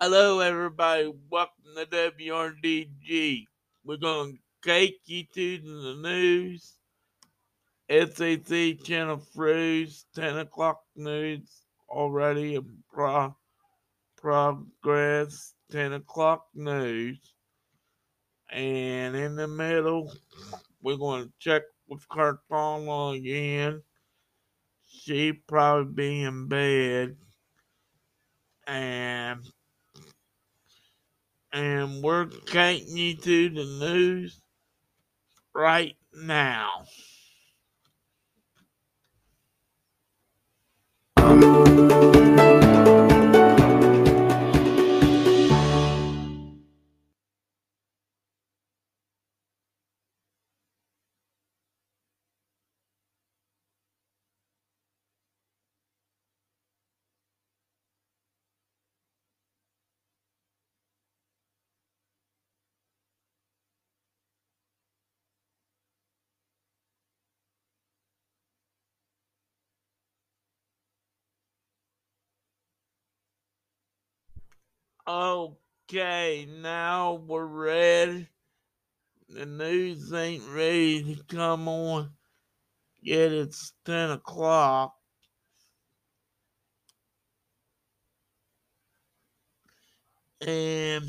Hello, everybody. Welcome to WRDG. We're going to take you to the news. SAC Channel Freeze, 10 o'clock news already in pro- progress. 10 o'clock news. And in the middle, we're going to check with Cartona again. She probably be in bed. And and we're taking you to the news right now. Okay, now we're ready. The news ain't ready to come on yet. It's 10 o'clock. And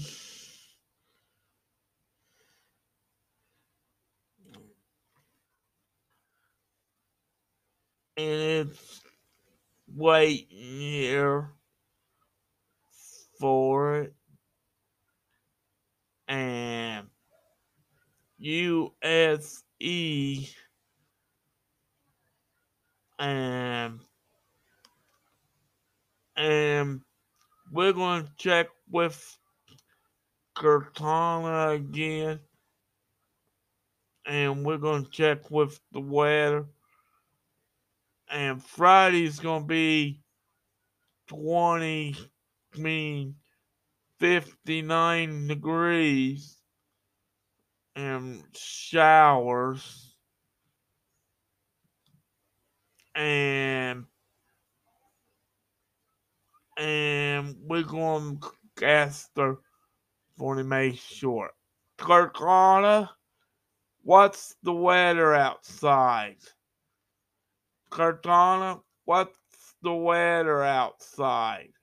and it's waiting here for it. And USE and and we're going to check with Cortana again. And we're going to check with the weather. And Friday's going to be 20, I mean, 59 degrees and showers. And and we're going to ask her for to make sure. Carcana, what's the weather outside? Cartana, what's the weather outside?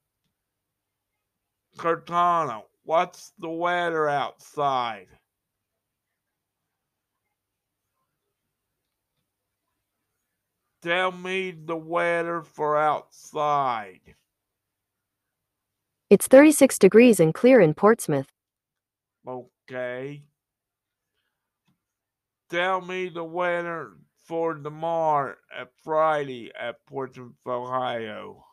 Cortana, what's the weather outside? Tell me the weather for outside. It's 36 degrees and clear in Portsmouth. Okay. Tell me the weather for tomorrow at Friday at Portsmouth, Ohio.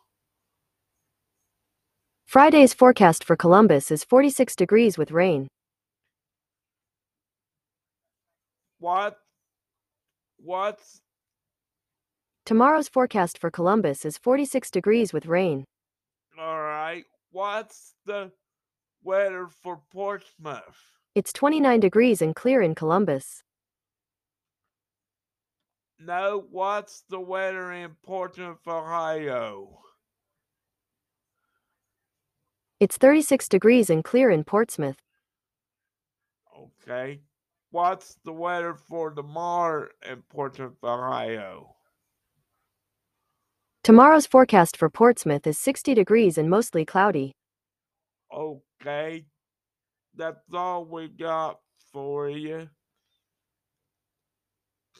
Friday's forecast for Columbus is 46 degrees with rain. What? What's Tomorrow's forecast for Columbus is 46 degrees with rain. all right? What's the weather for Portsmouth? It's 29 degrees and clear in Columbus. No, what's the weather in Portsmouth, Ohio? It's 36 degrees and clear in Portsmouth. Okay. What's the weather for tomorrow in Portsmouth, Ohio? Tomorrow's forecast for Portsmouth is 60 degrees and mostly cloudy. Okay. That's all we got for you.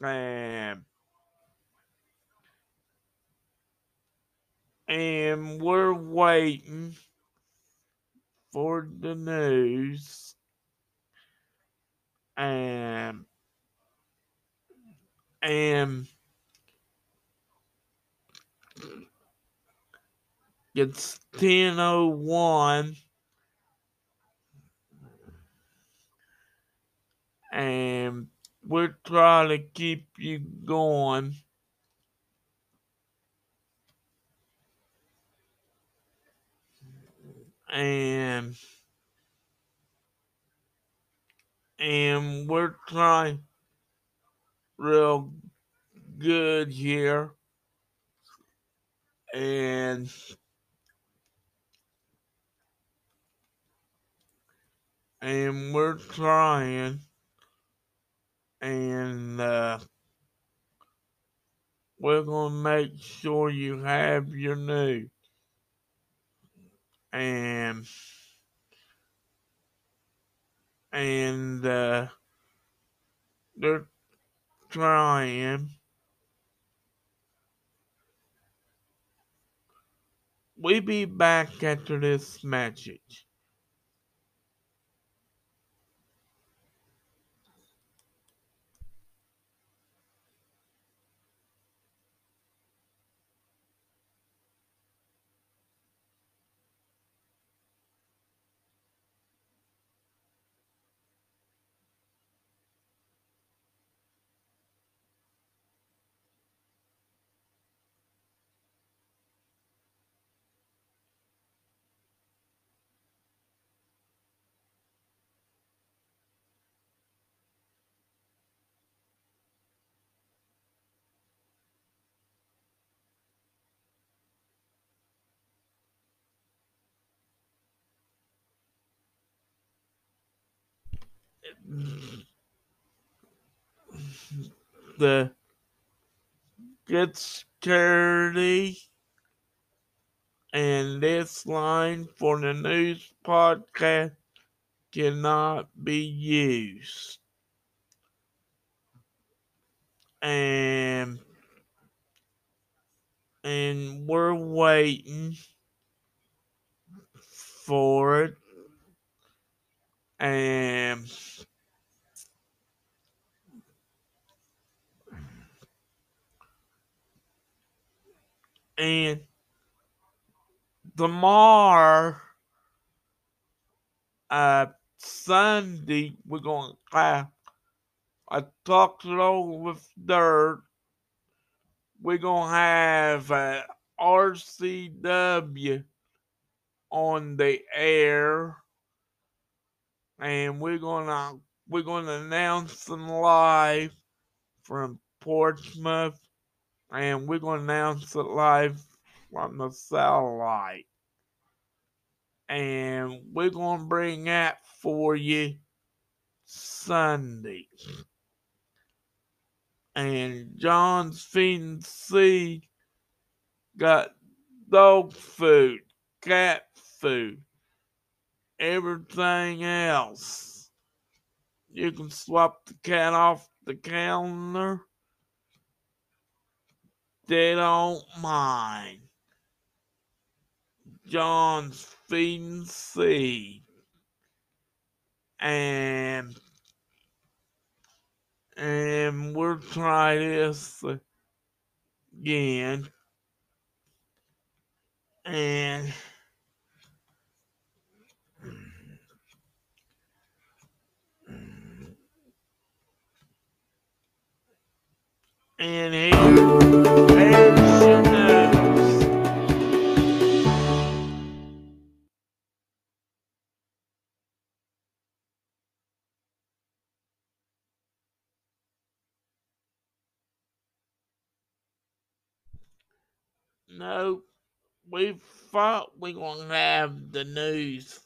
And and we're waiting for the news. And and it's ten oh one and we're trying to keep you going. And and we're trying real good here. And and we're trying and uh, we're gonna make sure you have your news and and uh, they're trying we be back after this message the Good Security and this line for the news podcast cannot be used. And and we're waiting for it. And and tomorrow uh Sunday we're gonna have I talked it over with Dirt. We're gonna have uh, RCW on the air and we're gonna we're gonna announce them live from Portsmouth and we're gonna announce it live from the satellite. And we're gonna bring that for you Sunday. And John's Feed and Seed got dog food, cat food, everything else. You can swap the cat off the counter. They don't mind. John's Feed and Seed. And and we'll try this again. And and. No, we thought we were gonna have the news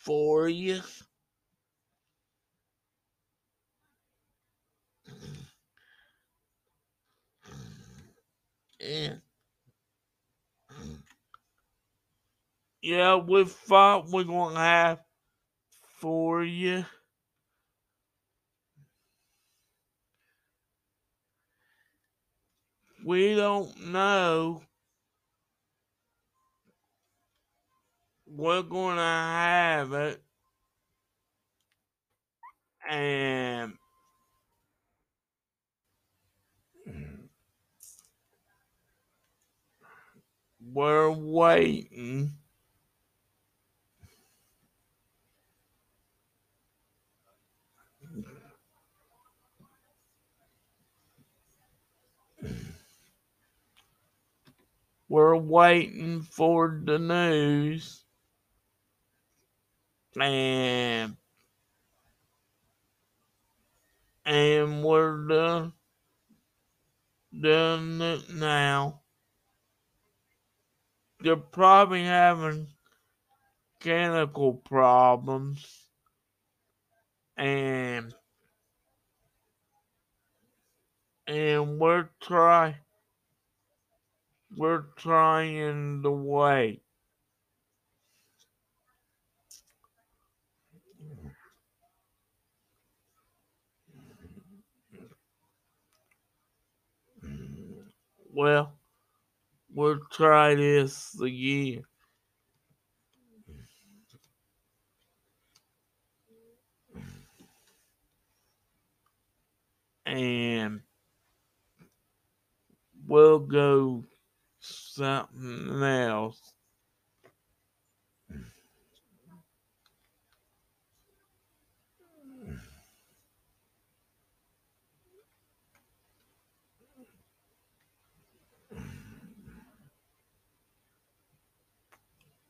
for you. Yeah. We thought we're gonna have for you. We don't know. We're gonna have it. And we're waiting. We're waiting for the news. And and we're done doing it now. You're probably having mechanical problems and and we're try we're trying to wait. Well, we'll try this again. And we'll go something else.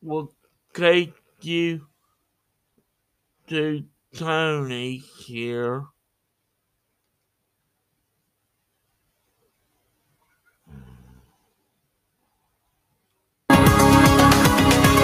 We'll take you to Tony here.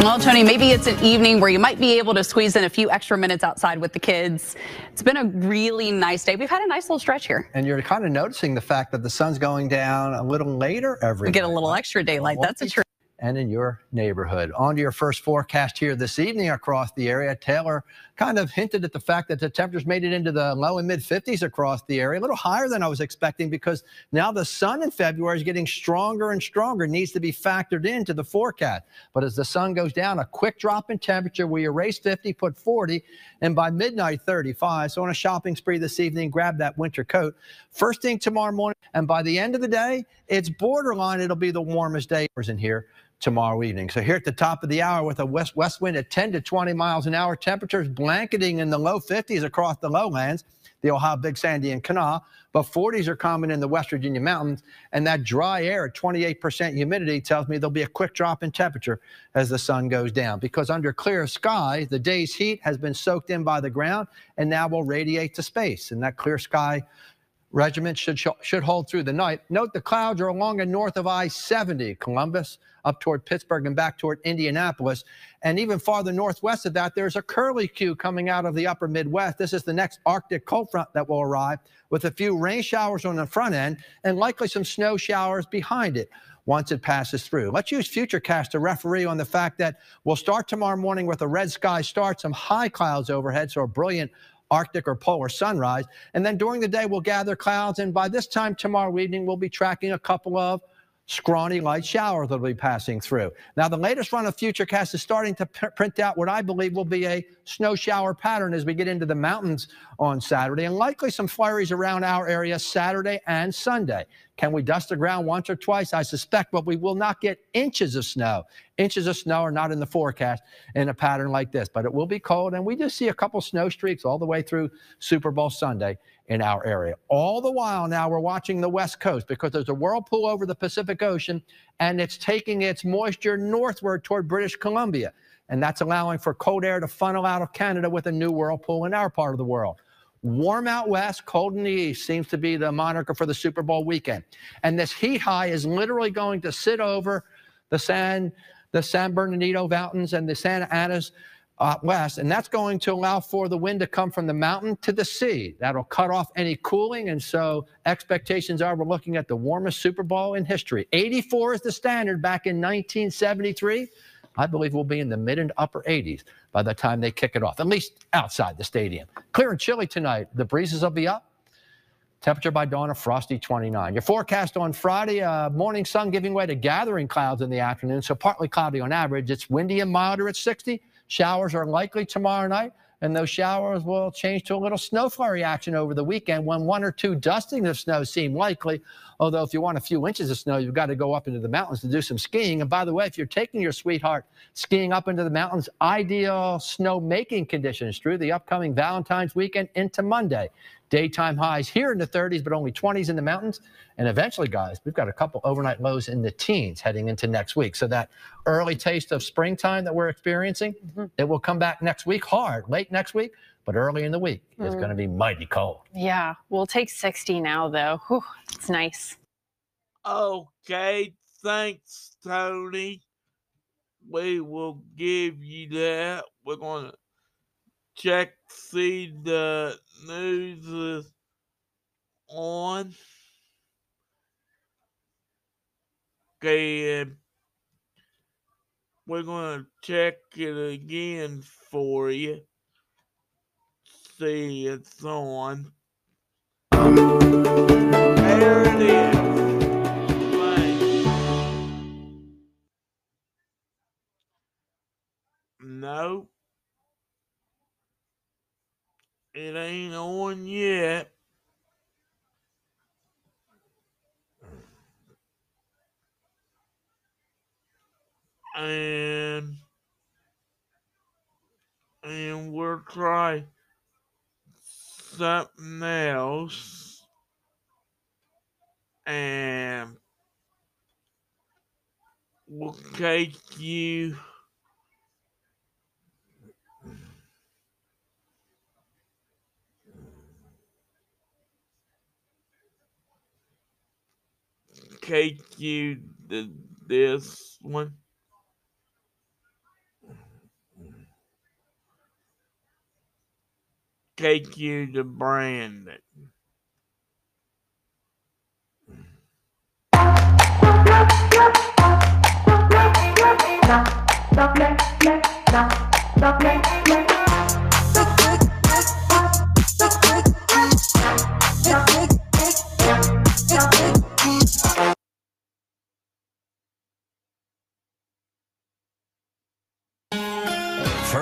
Well, Tony, maybe it's an evening where you might be able to squeeze in a few extra minutes outside with the kids. It's been a really nice day. We've had a nice little stretch here. And you're kind of noticing the fact that the sun's going down a little later every We get a little extra daylight. That's a Wonky true. And in your neighborhood. On to your first forecast here this evening across the area. Taylor kind of hinted at the fact that the temperatures made it into the low and mid 50s across the area, a little higher than I was expecting because now the sun in February is getting stronger and stronger, needs to be factored into the forecast. But as the sun goes down, a quick drop in temperature. We erase 50, put 40, and by midnight 35. So on a shopping spree this evening, grab that winter coat. First thing tomorrow morning, and by the end of the day, it's borderline. It'll be the warmest day in here tomorrow evening. So here at the top of the hour with a west west wind at 10 to 20 miles an hour, temperatures blanketing in the low 50s across the lowlands, the Ohio Big Sandy and Kanawha, but 40s are common in the West Virginia mountains, and that dry air at 28% humidity tells me there'll be a quick drop in temperature as the sun goes down because under clear sky, the day's heat has been soaked in by the ground and now will radiate to space. And that clear sky regiment should should hold through the night. Note the clouds are along and north of I-70, Columbus, up toward Pittsburgh and back toward Indianapolis. And even farther northwest of that, there's a curly curlicue coming out of the upper Midwest. This is the next Arctic cold front that will arrive with a few rain showers on the front end and likely some snow showers behind it once it passes through. Let's use Futurecast to referee on the fact that we'll start tomorrow morning with a red sky start, some high clouds overhead, so a brilliant Arctic or polar sunrise. And then during the day, we'll gather clouds. And by this time tomorrow evening, we'll be tracking a couple of scrawny light showers that'll be passing through. Now, the latest run of Futurecast is starting to print out what I believe will be a snow shower pattern as we get into the mountains on Saturday, and likely some flurries around our area Saturday and Sunday. Can we dust the ground once or twice? I suspect, but we will not get inches of snow. Inches of snow are not in the forecast in a pattern like this, but it will be cold, and we just see a couple snow streaks all the way through Super Bowl Sunday in our area. All the while now we're watching the West Coast because there's a whirlpool over the Pacific Ocean and it's taking its moisture northward toward British Columbia. And that's allowing for cold air to funnel out of Canada with a new whirlpool in our part of the world. Warm out west, cold in the east seems to be the moniker for the Super Bowl weekend. And this heat high is literally going to sit over the San, the San Bernardino Mountains and the Santa Ana's uh, west, and that's going to allow for the wind to come from the mountain to the sea. That'll cut off any cooling, and so expectations are we're looking at the warmest Super Bowl in history. 84 is the standard back in 1973. I believe we'll be in the mid and upper 80s by the time they kick it off, at least outside the stadium. Clear and chilly tonight. The breezes will be up. Temperature by dawn, a frosty 29. Your forecast on Friday, uh, morning sun giving way to gathering clouds in the afternoon, so partly cloudy on average. It's windy and milder at 60. Showers are likely tomorrow night, and those showers will change to a little snow flurry action over the weekend when one or two dustings of snow seem likely. Although, if you want a few inches of snow, you've got to go up into the mountains to do some skiing. And by the way, if you're taking your sweetheart skiing up into the mountains, ideal snow making conditions through the upcoming Valentine's weekend into Monday. Daytime highs here in the 30s, but only 20s in the mountains. And eventually, guys, we've got a couple overnight lows in the teens heading into next week. So that early taste of springtime that we're experiencing, it will come back next week hard, late next week, but early in the week it's Mm. going to be mighty cold. Yeah, we'll take 60 now, though. Whew, it's nice. Okay, thanks, Tony. we will give you that. We're gonna check see the news is on. Okay, we're gonna check it again for you. See it's on. There it is. Right. No. It ain't on yet. And and we'll try something else. And we'll take you take you the, this one. Take you to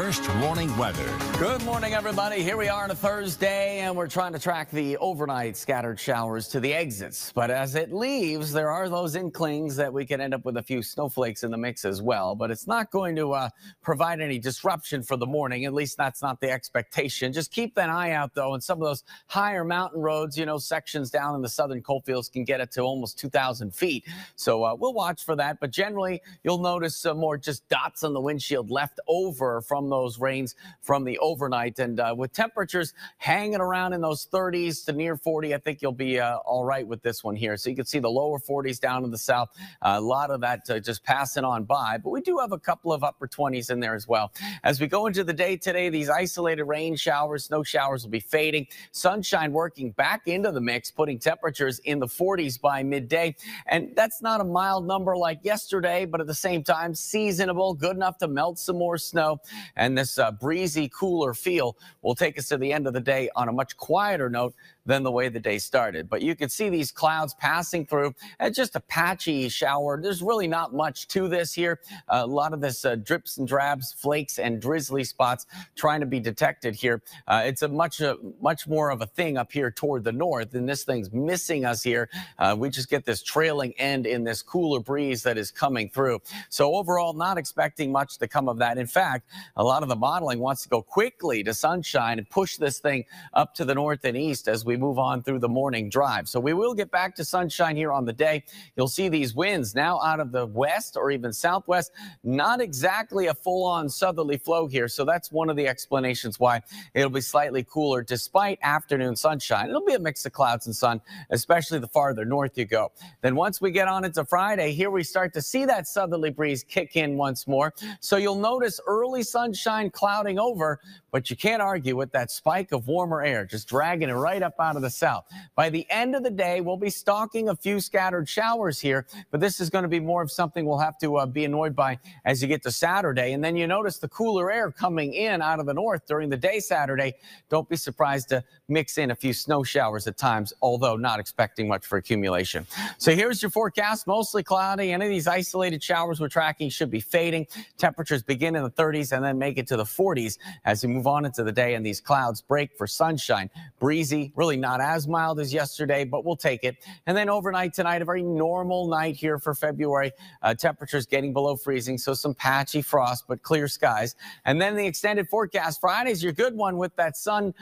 First warning weather. Good morning, everybody. Here we are on a Thursday, and we're trying to track the overnight scattered showers to the exits. But as it leaves, there are those inklings that we could end up with a few snowflakes in the mix as well. But it's not going to uh, provide any disruption for the morning. At least that's not the expectation. Just keep an eye out, though, and some of those higher mountain roads, you know, sections down in the southern coalfields can get it to almost 2,000 feet. So uh, we'll watch for that. But generally, you'll notice some more just dots on the windshield left over from those rains from the overnight. And uh, with temperatures hanging around in those 30s to near 40, I think you'll be uh, all right with this one here. So you can see the lower 40s down in the south. a lot of that uh, just passing on by. But we do have a couple of upper 20s in there as well. As we go into the day today, these isolated rain showers, snow showers will be fading. Sunshine working back into the mix, putting temperatures in the 40s by midday. And that's not a mild number like yesterday, but at the same time, seasonable, good enough to melt some more snow. And this uh, breezy, cooler feel will take us to the end of the day on a much quieter note than the way the day started. But you can see these clouds passing through and just a patchy shower. There's really not much to this here. a lot of this uh, drips and drabs, flakes and drizzly spots trying to be detected here. Uh, it's a much, uh, much more of a thing up here toward the north, and this thing's missing us here. Uh, we just get this trailing end in this cooler breeze that is coming through. So overall, not expecting much to come of that. In fact, a lot of the modeling wants to go quickly to sunshine and push this thing up to the north and east as we move on through the morning drive. So we will get back to sunshine here on the day. You'll see these winds now out of the west or even southwest, not exactly a full on southerly flow here. So that's one of the explanations why it'll be slightly cooler despite afternoon sunshine. It'll be a mix of clouds and sun, especially the farther north you go. Then once we get on into Friday, here we start to see that southerly breeze kick in once more. So you'll notice early sunshine clouding over, but you can't argue with that spike of warmer air, just dragging it right up out of the south. By the end of the day, we'll be stalking a few scattered showers here, but this is going to be more of something we'll have to uh, be annoyed by as you get to Saturday. And then you notice the cooler air coming in out of the north during the day Saturday. Don't be surprised to mix in a few snow showers at times, although not expecting much for accumulation. So here's your forecast, mostly cloudy. Any of these isolated showers we're tracking should be fading. Temperatures begin in the 30s and then make it to the 40s as we move on into the day and these clouds break for sunshine. Breezy, really not as mild as yesterday, but we'll take it. And then overnight tonight, a very normal night here for February. Uh, temperatures getting below freezing, so some patchy frost, but clear skies. And then the extended forecast Friday's your good one with that sun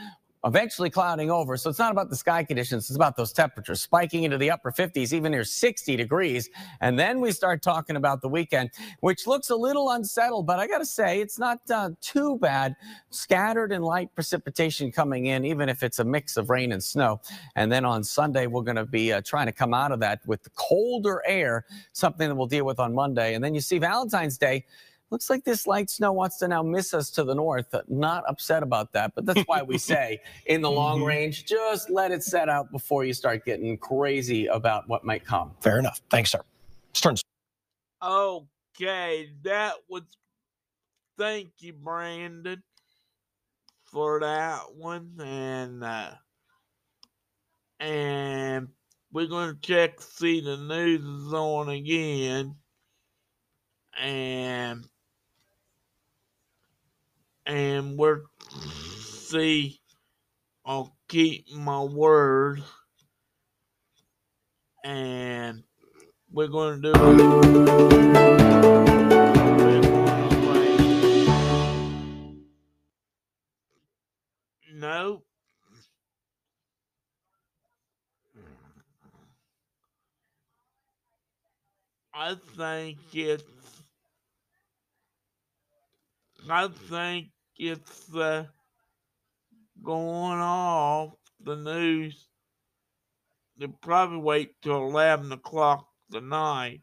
eventually clouding over. So it's not about the sky conditions, it's about those temperatures spiking into the upper 50s, even near 60 degrees. And then we start talking about the weekend, which looks a little unsettled, but I got to say, it's not uh, too bad. Scattered and light precipitation coming in, even if it's a mix of rain and snow. And then on Sunday, we're going to be uh, trying to come out of that with the colder air, something that we'll deal with on Monday. And then you see Valentine's Day Looks like this light snow wants to now miss us to the north. Uh, Not upset about that, but that's why we say in the long Mhm. range, just let it set out before you start getting crazy about what might come. Fair enough. Thanks, sir. Stern Okay, that was. Thank you, Brandon, for that one, and uh, and we're gonna check to see the news is on again, and and we'll see. I'll keep my word, and we're gonna do it. No. I think it's. I think it's uh, going off the news. They'll probably wait till 11 o'clock tonight.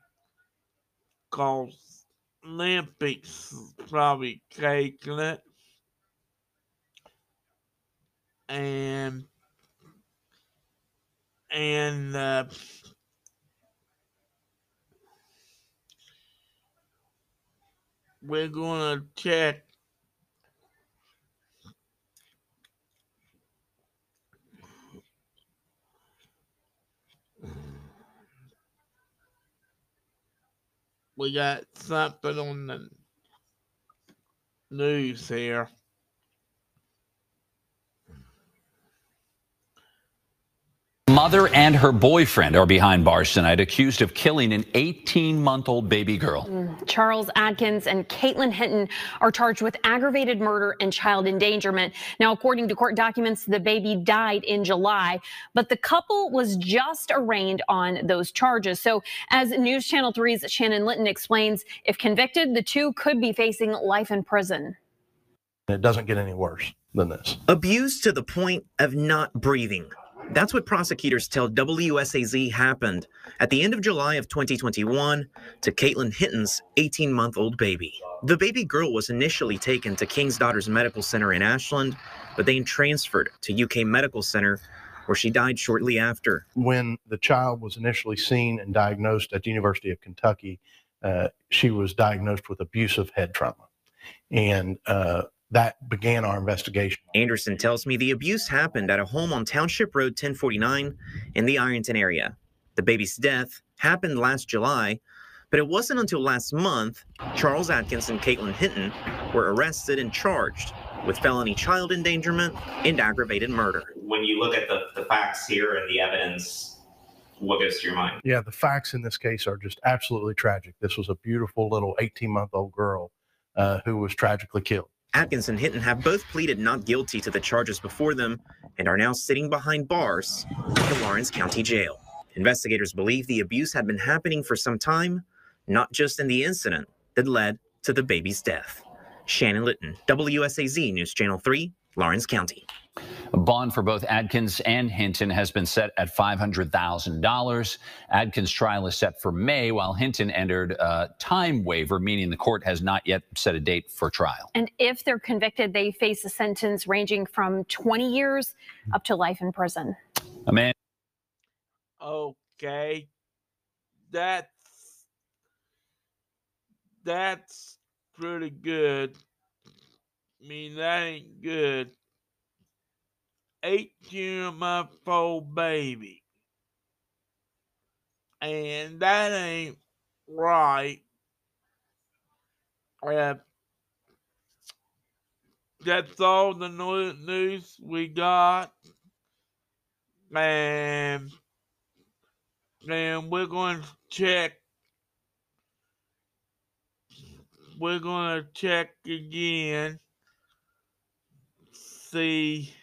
Cause Olympics probably taking it. And and uh, we're gonna check we got something on the news here. Mother and her boyfriend are behind bars tonight, accused of killing an 18 month old baby girl. Mm, Charles Adkins and Caitlin Hinton are charged with aggravated murder and child endangerment. Now, according to court documents, the baby died in July, but the couple was just arraigned on those charges. So, as News Channel 3's Shannon Linton explains, if convicted, the two could be facing life in prison. It doesn't get any worse than this. Abused to the point of not breathing. That's what prosecutors tell WSAZ happened at the end of July of 2021 to Caitlin Hinton's 18 month old baby. The baby girl was initially taken to King's Daughters Medical Center in Ashland, but then transferred to UK Medical Center, where she died shortly after. When the child was initially seen and diagnosed at the University of Kentucky, uh, she was diagnosed with abusive head trauma. And uh, that began our investigation. Anderson tells me the abuse happened at a home on Township Road 1049 in the Ironton area. The baby's death happened last July, but it wasn't until last month Charles Adkins and Caitlin Hinton were arrested and charged with felony child endangerment and aggravated murder. When you look at the, the facts here and the evidence, what goes to your mind? Yeah, the facts in this case are just absolutely tragic. This was a beautiful little 18 month old girl uh, who was tragically killed. Adkins and Hinton have both pleaded not guilty to the charges before them and are now sitting behind bars at the Lawrence County Jail. Investigators believe the abuse had been happening for some time, not just in the incident that led to the baby's death. Shannon Litton, WSAZ News Channel 3, Lawrence County. A bond for both Adkins and Hinton has been set at $500,000. Adkins' trial is set for May, while Hinton entered a time waiver, meaning the court has not yet set a date for trial. And if they're convicted, they face a sentence ranging from 20 years up to life in prison. Amanda. Okay. That's that's pretty good. I mean that ain't good. Eighteen month old baby. And that ain't right. Uh, that's all the news we got. And and we're going to check. We're going to check again. See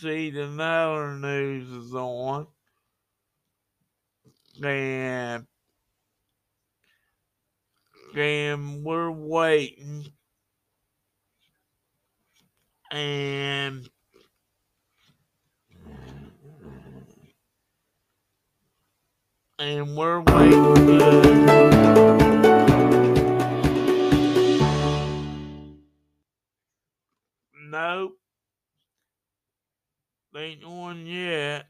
see the Miller news is on. And, and we're waiting. And and we're waiting. Nope. They ain't on yet.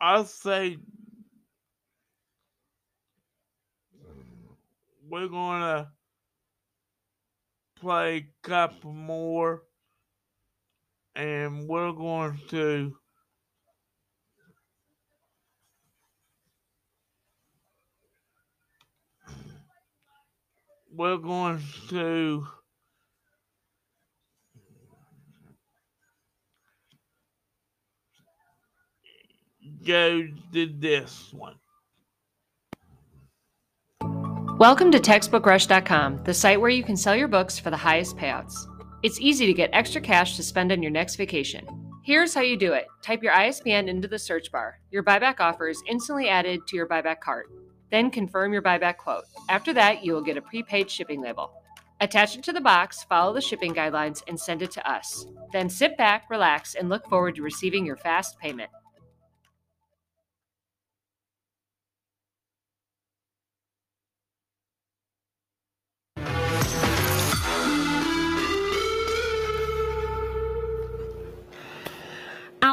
I'll say we're gonna play a couple more and we're going to we're going to go to this one. Welcome to TextbookRush.com, the site where you can sell your books for the highest payouts. It's easy to get extra cash to spend on your next vacation. Here's how you do it type your ISBN into the search bar. Your buyback offer is instantly added to your buyback cart. Then confirm your buyback quote. After that, you will get a prepaid shipping label. Attach it to the box, follow the shipping guidelines, and send it to us. Then sit back, relax, and look forward to receiving your fast payment.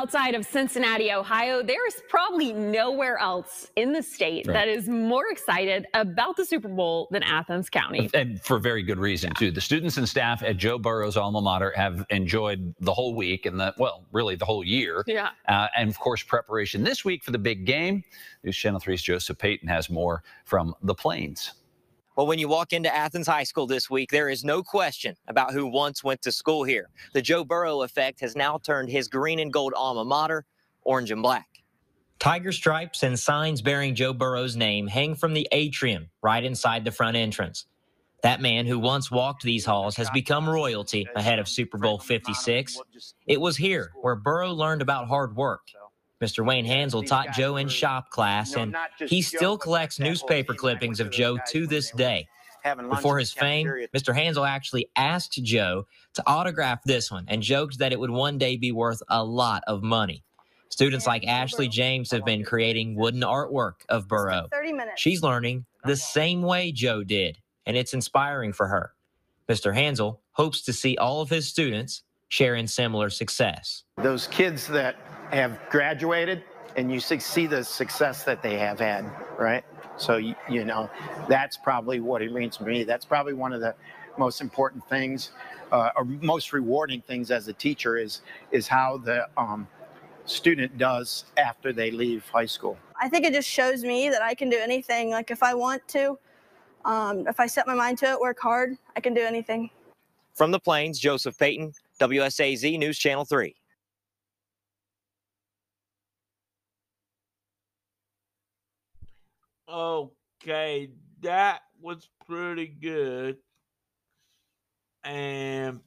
Outside of Cincinnati, Ohio, there is probably nowhere else in the state Right. that is more excited about the Super Bowl than Athens County. And for very good reason, too. The students and staff at Joe Burrow's alma mater have enjoyed the whole week and the, well, really the whole year. Yeah. Uh, and of course, preparation this week for the big game. News Channel 3's Joseph Payton has more from the Plains. Well, when you walk into Athens High School this week, there is no question about who once went to school here. The Joe Burrow effect has now turned his green and gold alma mater orange and black. Tiger stripes and signs bearing Joe Burrow's name hang from the atrium right inside the front entrance. That man who once walked these halls has become royalty ahead of Super Bowl 56. It was here where Burrow learned about hard work. Mr. Wayne Hansel taught Joe in shop class, and he still collects newspaper clippings of Joe to this day. Before his fame, Mr. Hansel actually asked Joe to autograph this one and joked that it would one day be worth a lot of money. Students like Ashley James have been creating wooden artwork of Burrow. 30 minutes. She's learning the same way Joe did, and it's inspiring for her. Mr. Hansel hopes to see all of his students share in similar success. those kids that have graduated and you see- see the success that they have had, right? So, you, you know, that's probably what it means to me. That's probably one of the most important things, uh, or most rewarding things as a teacher is is how the um, student does after they leave high school. I think it just shows me that I can do anything. Like if I want to, um, if I set my mind to it, work hard, I can do anything. From the Plains, Joseph Payton, WSAZ News Channel 3. Okay, that was pretty good. And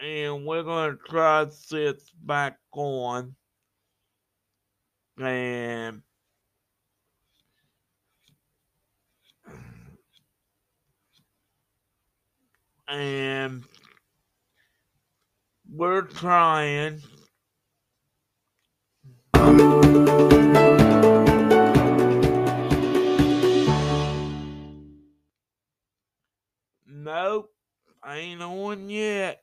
and we're gonna try sit back on. And and we're trying. Nope, ain't on yet.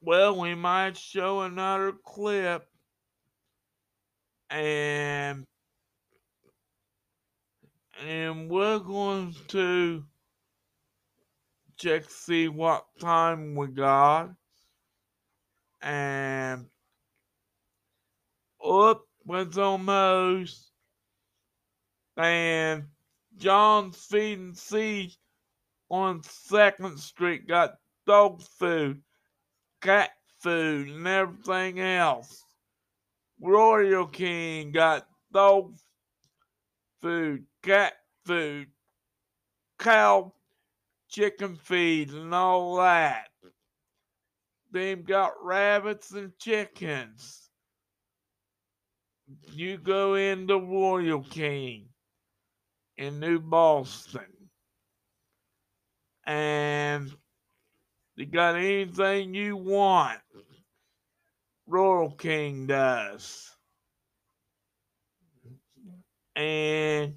Well, we might show another clip. And and we're going to check see what time we got and up was almost and John Feed and Seed on Second Street got dog food, cat food, and everything else. Royal King got dog food, cat food, cow, chicken feed, and all that. They've got rabbits and chickens. You go into Royal King in New Boston. And you got anything you want, Royal King does. And